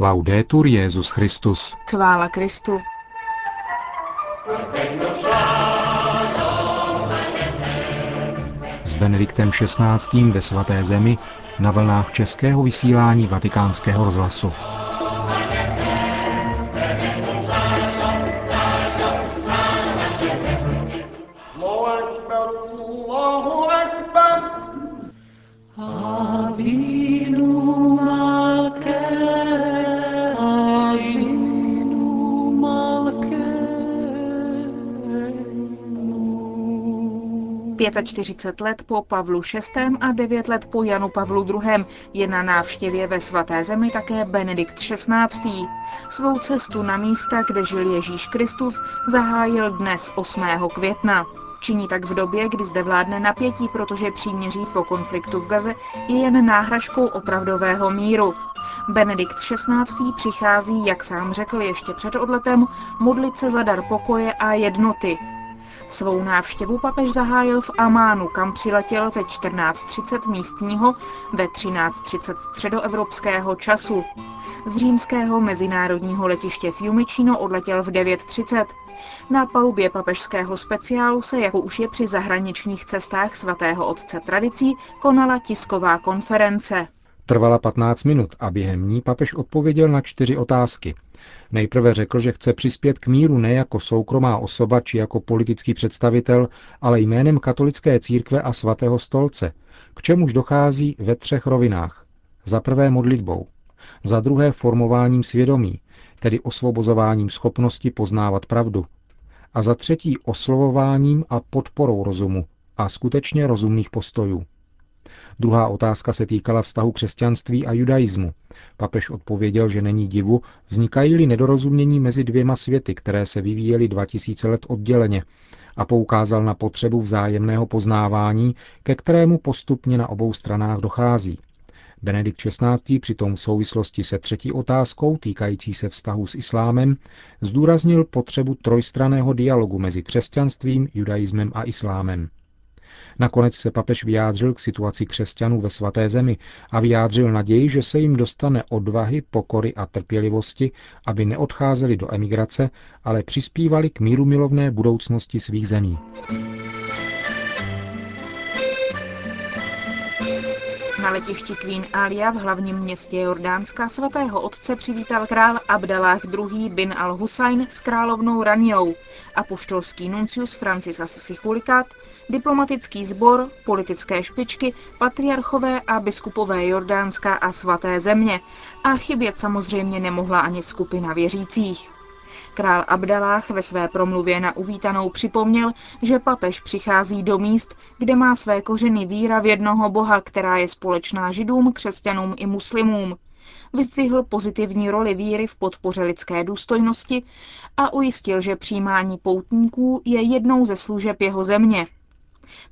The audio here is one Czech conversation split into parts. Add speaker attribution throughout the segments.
Speaker 1: Laudetur Jezus Christus.
Speaker 2: Chvála Kristu.
Speaker 1: S Benediktem XVI. ve svaté zemi na vlnách českého vysílání vatikánského rozhlasu.
Speaker 3: Avinu
Speaker 2: 45 let po Pavlu VI. a 9 let po Janu Pavlu II. je na návštěvě ve svaté zemi také Benedikt XVI. Svou cestu na místa, kde žil Ježíš Kristus, zahájil dnes 8. května. Činí tak v době, kdy zde vládne napětí, protože příměří po konfliktu v Gaze je jen náhražkou opravdového míru. Benedikt XVI. přichází, jak sám řekl ještě před odletem, modlit se za dar pokoje a jednoty. Svou návštěvu papež zahájil v Amánu, kam přiletěl ve 14.30 místního, ve 13.30 středoevropského času. Z římského mezinárodního letiště Fiumicino odletěl v 9.30. Na palubě papežského speciálu se, jako už je při zahraničních cestách svatého otce tradicí, konala tisková konference.
Speaker 1: Trvala 15 minut a během ní papež odpověděl na čtyři otázky. Nejprve řekl, že chce přispět k míru ne jako soukromá osoba či jako politický představitel, ale jménem katolické církve a svatého stolce, k čemuž dochází ve třech rovinách. Za prvé modlitbou, za druhé formováním svědomí, tedy osvobozováním schopnosti poznávat pravdu, a za třetí oslovováním a podporou rozumu a skutečně rozumných postojů. Druhá otázka se týkala vztahu křesťanství a judaismu. Papež odpověděl, že není divu, vznikají-li nedorozumění mezi dvěma světy, které se vyvíjely 2000 let odděleně, a poukázal na potřebu vzájemného poznávání, ke kterému postupně na obou stranách dochází. Benedikt XVI. přitom v souvislosti se třetí otázkou týkající se vztahu s islámem zdůraznil potřebu trojstraného dialogu mezi křesťanstvím, judaismem a islámem. Nakonec se papež vyjádřil k situaci křesťanů ve svaté zemi a vyjádřil naději, že se jim dostane odvahy, pokory a trpělivosti, aby neodcházeli do emigrace, ale přispívali k míru milovné budoucnosti svých zemí.
Speaker 2: Na letišti Queen Alia v hlavním městě Jordánska svatého otce přivítal král Abdallah II. bin al-Husajn s královnou Raniou, apoštolský nuncius Francis Assisi Chulikat, diplomatický sbor, politické špičky, patriarchové a biskupové Jordánska a svaté země a chybět samozřejmě nemohla ani skupina věřících. Král Abdalách ve své promluvě na uvítanou připomněl, že papež přichází do míst, kde má své kořeny víra v jednoho boha, která je společná židům, křesťanům i muslimům. Vyzdvihl pozitivní roli víry v podpoře lidské důstojnosti a ujistil, že přijímání poutníků je jednou ze služeb jeho země.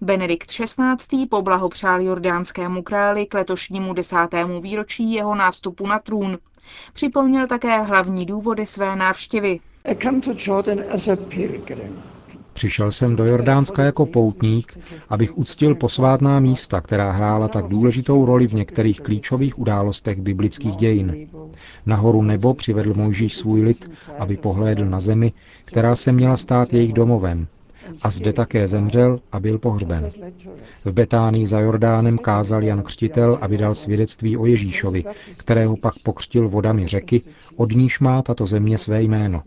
Speaker 2: Benedikt XVI. poblahopřál jordánskému králi k letošnímu desátému výročí jeho nástupu na trůn. Připomněl také hlavní důvody své návštěvy.
Speaker 1: Přišel jsem do Jordánska jako poutník, abych uctil posvátná místa, která hrála tak důležitou roli v některých klíčových událostech biblických dějin. Nahoru nebo přivedl Mojžíš svůj lid, aby pohlédl na zemi, která se měla stát jejich domovem, a zde také zemřel a byl pohřben. V Betánii za Jordánem kázal Jan Křtitel a vydal svědectví o Ježíšovi, kterého pak pokřtil vodami řeky, od níž má tato země své jméno.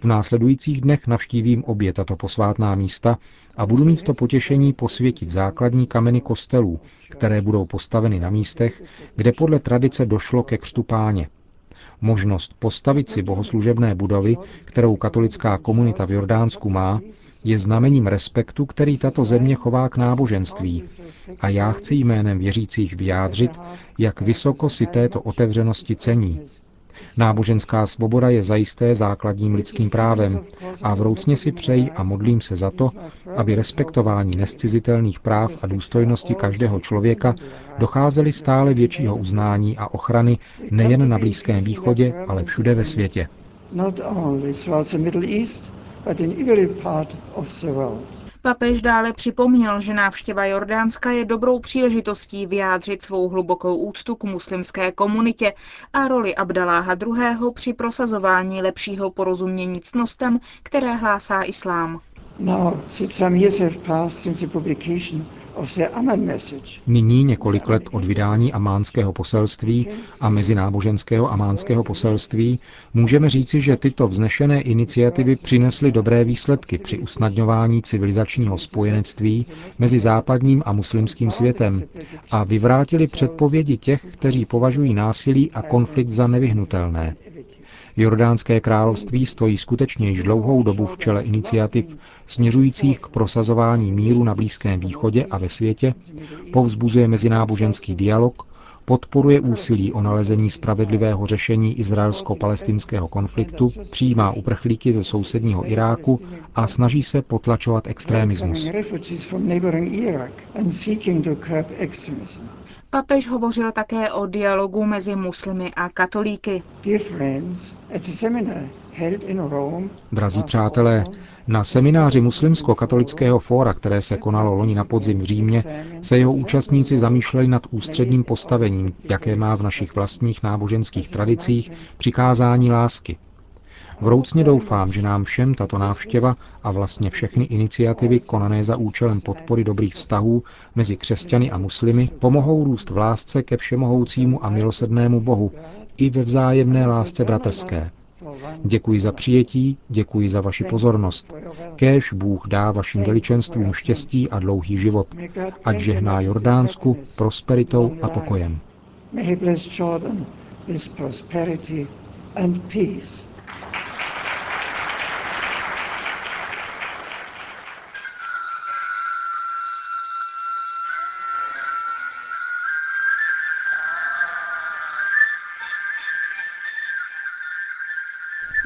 Speaker 1: V následujících dnech navštívím obě tato posvátná místa a budu mít to potěšení posvětit základní kameny kostelů, které budou postaveny na místech, kde podle tradice došlo ke křtu páně. Možnost postavit si bohoslužebné budovy, kterou katolická komunita v Jordánsku má, je znamením respektu, který tato země chová k náboženství. A já chci jménem věřících vyjádřit, jak vysoko si této otevřenosti cení. Náboženská svoboda je zajisté základním lidským právem a vroucně si přeji a modlím se za to, aby respektování nescizitelných práv a důstojnosti každého člověka docházely stále většího uznání a ochrany nejen na Blízkém východě, ale všude ve světě.
Speaker 2: Papež dále připomněl, že návštěva Jordánska je dobrou příležitostí vyjádřit svou hlubokou úctu k muslimské komunitě a roli Abdaláha II. při prosazování lepšího porozumění cnostem, které hlásá islám.
Speaker 1: Nyní několik let od vydání amánského poselství a mezináboženského amánského poselství můžeme říci, že tyto vznešené iniciativy přinesly dobré výsledky při usnadňování civilizačního spojenectví mezi západním a muslimským světem a vyvrátili předpovědi těch, kteří považují násilí a konflikt za nevyhnutelné. Jordánské království stojí skutečně již dlouhou dobu v čele iniciativ směřujících k prosazování míru na Blízkém východě a ve světě, povzbuzuje mezináboženský dialog, podporuje úsilí o nalezení spravedlivého řešení izraelsko-palestinského konfliktu, přijímá uprchlíky ze sousedního Iráku a snaží se potlačovat extremismus.
Speaker 2: Papež hovořil také o dialogu mezi muslimy a katolíky.
Speaker 1: Drazí přátelé, na semináři Muslimsko-katolického fóra, které se konalo loni na podzim v Římě, se jeho účastníci zamýšleli nad ústředním postavením, jaké má v našich vlastních náboženských tradicích přikázání lásky. Vroucně doufám, že nám všem tato návštěva a vlastně všechny iniciativy konané za účelem podpory dobrých vztahů mezi křesťany a muslimy pomohou růst v lásce ke všemohoucímu a milosednému Bohu i ve vzájemné lásce bratrské. Děkuji za přijetí, děkuji za vaši pozornost. Kéž Bůh dá vašim veličenstvům štěstí a dlouhý život, ať žehná Jordánsku prosperitou a pokojem. May he bless Jordan with prosperity and peace.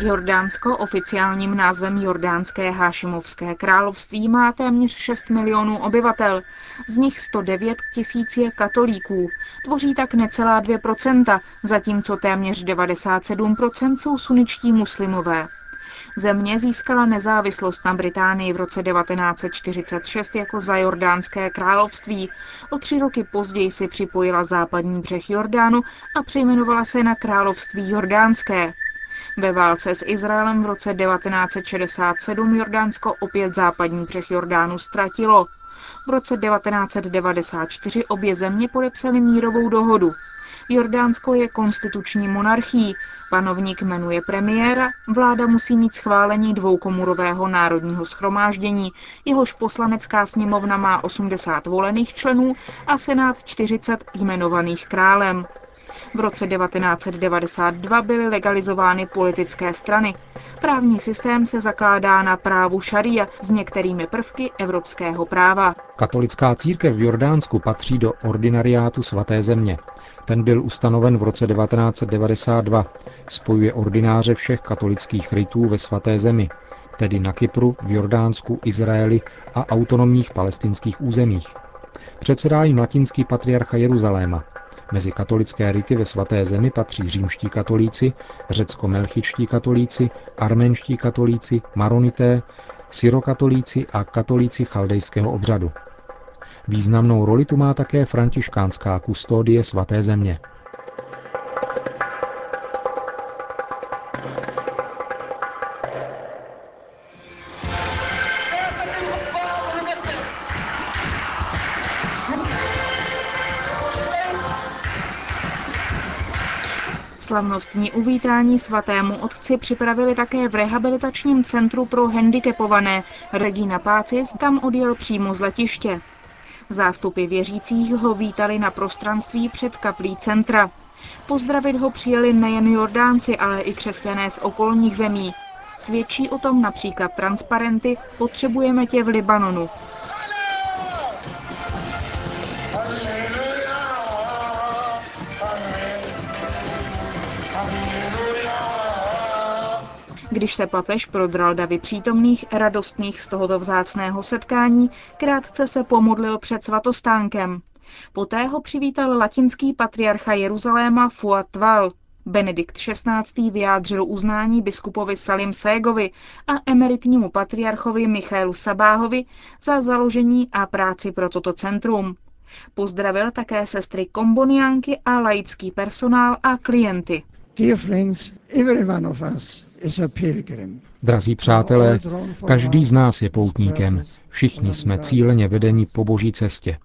Speaker 2: Jordánsko oficiálním názvem Jordánské hášimovské království má téměř 6 milionů obyvatel, z nich 109 tisíc je katolíků, tvoří tak necelá 2%, zatímco téměř 97% jsou suničtí muslimové. Země získala nezávislost na Británii v roce 1946 jako za Jordánské království. O tři roky později si připojila západní břeh Jordánu a přejmenovala se na království Jordánské. Ve válce s Izraelem v roce 1967 Jordánsko opět západní břeh Jordánu ztratilo. V roce 1994 obě země podepsaly mírovou dohodu. Jordánsko je konstituční monarchií, panovník jmenuje premiéra, vláda musí mít schválení dvoukomurového národního schromáždění, jehož poslanecká sněmovna má 80 volených členů a senát 40 jmenovaných králem. V roce 1992 byly legalizovány politické strany. Právní systém se zakládá na právu šaria s některými prvky evropského práva.
Speaker 1: Katolická církev v Jordánsku patří do ordinariátu svaté země. Ten byl ustanoven v roce 1992. Spojuje ordináře všech katolických rytů ve svaté zemi, tedy na Kypru, v Jordánsku, Izraeli a autonomních palestinských územích. Předsedá jim latinský patriarcha Jeruzaléma. Mezi katolické rity ve svaté zemi patří římští katolíci, řecko-melchičtí katolíci, arménští katolíci, maronité, syrokatolíci a katolíci chaldejského obřadu. Významnou roli tu má také františkánská kustodie svaté země.
Speaker 2: Slavnostní uvítání svatému otci připravili také v rehabilitačním centru pro handicapované Regina Pácis, kam odjel přímo z letiště. Zástupy věřících ho vítali na prostranství před kaplí centra. Pozdravit ho přijeli nejen Jordánci, ale i křesťané z okolních zemí. Svědčí o tom například transparenty Potřebujeme tě v Libanonu, Když se papež prodral davy přítomných, radostných z tohoto vzácného setkání, krátce se pomodlil před svatostánkem. Poté ho přivítal latinský patriarcha Jeruzaléma Fuat Val. Benedikt XVI. vyjádřil uznání biskupovi Salim Ségovi a emeritnímu patriarchovi Michaelu Sabáhovi za založení a práci pro toto centrum. Pozdravil také sestry komboniánky a laický personál a klienty.
Speaker 4: Dear friends, every one of us is a pilgrim.
Speaker 1: Drazí přátelé, každý z nás je poutníkem. Všichni jsme cíleně vedeni po boží cestě.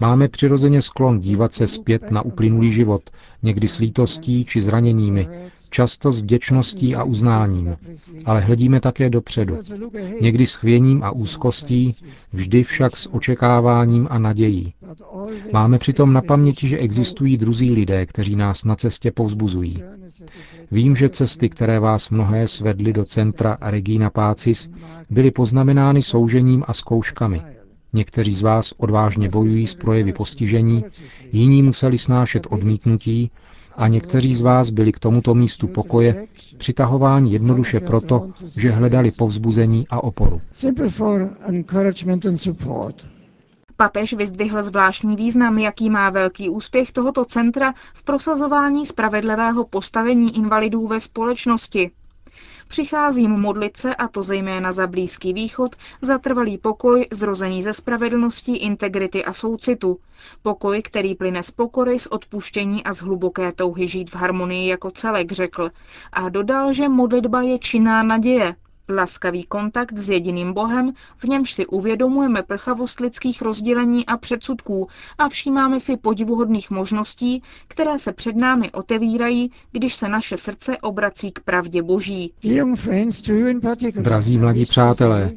Speaker 1: Máme přirozeně sklon dívat se zpět na uplynulý život, někdy s lítostí či zraněními, často s vděčností a uznáním, ale hledíme také dopředu. Někdy s chvěním a úzkostí, vždy však s očekáváním a nadějí. Máme přitom na paměti, že existují druzí lidé, kteří nás na cestě povzbuzují. Vím, že cesty, které vás mnohé svedly do centra Regina Pácis, byly poznamenány soužením a zkouškami. Někteří z vás odvážně bojují s projevy postižení, jiní museli snášet odmítnutí a někteří z vás byli k tomuto místu pokoje přitahováni jednoduše proto, že hledali povzbuzení a oporu.
Speaker 2: Papež vyzdvihl zvláštní význam, jaký má velký úspěch tohoto centra v prosazování spravedlivého postavení invalidů ve společnosti. Přicházím modlit se, a to zejména za Blízký východ, za trvalý pokoj zrozený ze spravedlnosti, integrity a soucitu. Pokoj, který plyne z pokory, z odpuštění a z hluboké touhy žít v harmonii jako celek, řekl. A dodal, že modlitba je činná naděje, Laskavý kontakt s jediným Bohem, v němž si uvědomujeme prchavost lidských rozdělení a předsudků a všímáme si podivuhodných možností, které se před námi otevírají, když se naše srdce obrací k pravdě Boží.
Speaker 1: Drazí mladí přátelé,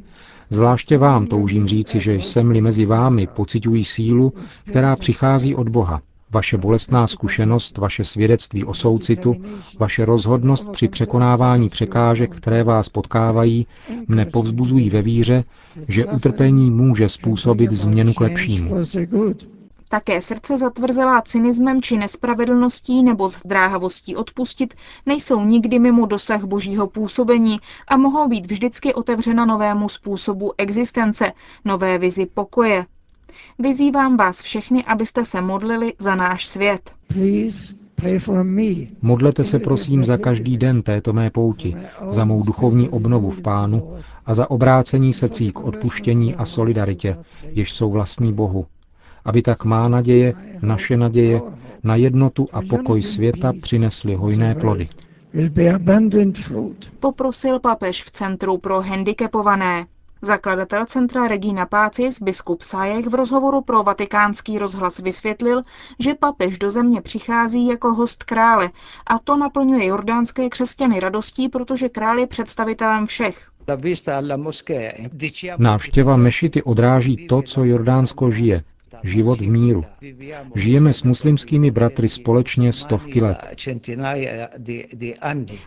Speaker 1: Zvláště vám toužím říci, že jsem-li mezi vámi, pocitují sílu, která přichází od Boha. Vaše bolestná zkušenost, vaše svědectví o soucitu, vaše rozhodnost při překonávání překážek, které vás potkávají, mne povzbuzují ve víře, že utrpení může způsobit změnu k lepšímu.
Speaker 2: Také srdce zatvrzelá cynismem či nespravedlností nebo zdráhavostí odpustit nejsou nikdy mimo dosah božího působení a mohou být vždycky otevřena novému způsobu existence, nové vizi pokoje, Vyzývám vás všechny, abyste se modlili za náš svět.
Speaker 1: Modlete se prosím za každý den této mé pouti, za mou duchovní obnovu v Pánu a za obrácení srdcí k odpuštění a solidaritě, jež jsou vlastní Bohu. Aby tak má naděje, naše naděje, na jednotu a pokoj světa přinesly hojné plody.
Speaker 2: Poprosil papež v Centru pro handicapované. Zakladatel centra Regina Pácis, biskup Sajek, v rozhovoru pro vatikánský rozhlas vysvětlil, že papež do země přichází jako host krále a to naplňuje jordánské křesťany radostí, protože král je představitelem všech.
Speaker 1: Návštěva mešity odráží to, co Jordánsko žije, život v míru. Žijeme s muslimskými bratry společně stovky let.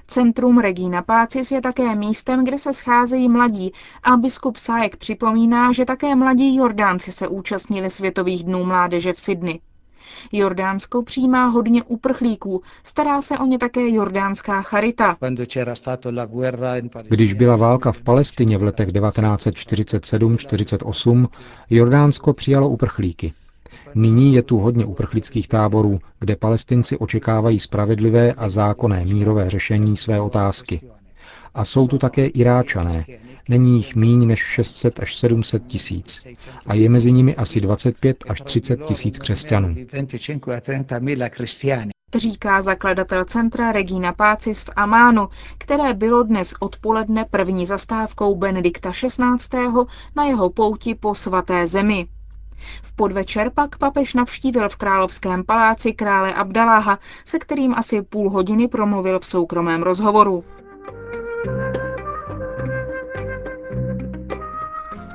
Speaker 2: Centrum Regina Pácis je také místem, kde se scházejí mladí a biskup Sájek připomíná, že také mladí Jordánci se účastnili Světových dnů mládeže v Sydney. Jordánsko přijímá hodně uprchlíků, stará se o ně také jordánská charita.
Speaker 1: Když byla válka v Palestině v letech 1947-48, Jordánsko přijalo uprchlíky. Nyní je tu hodně uprchlických táborů, kde palestinci očekávají spravedlivé a zákonné mírové řešení své otázky. A jsou tu také Iráčané, Není jich míň než 600 až 700 tisíc a je mezi nimi asi 25 až 30 tisíc křesťanů.
Speaker 2: Říká zakladatel centra Regina Pácis v Amánu, které bylo dnes odpoledne první zastávkou Benedikta XVI. na jeho pouti po svaté zemi. V podvečer pak papež navštívil v královském paláci krále Abdaláha, se kterým asi půl hodiny promluvil v soukromém rozhovoru.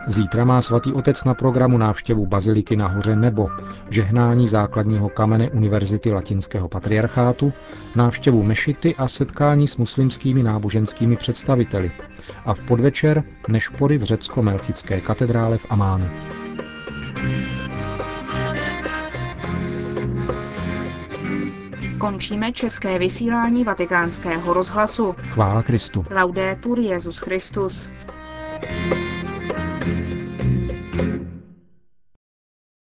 Speaker 1: Zítra má svatý otec na programu návštěvu Baziliky na hoře Nebo, žehnání základního kamene Univerzity Latinského patriarchátu, návštěvu mešity a setkání s muslimskými náboženskými představiteli a v podvečer nešpory v řecko-melchické katedrále v Amánu.
Speaker 2: Končíme české vysílání vatikánského rozhlasu.
Speaker 1: Chvála Kristu.
Speaker 2: Laudetur Jezus Christus. thank you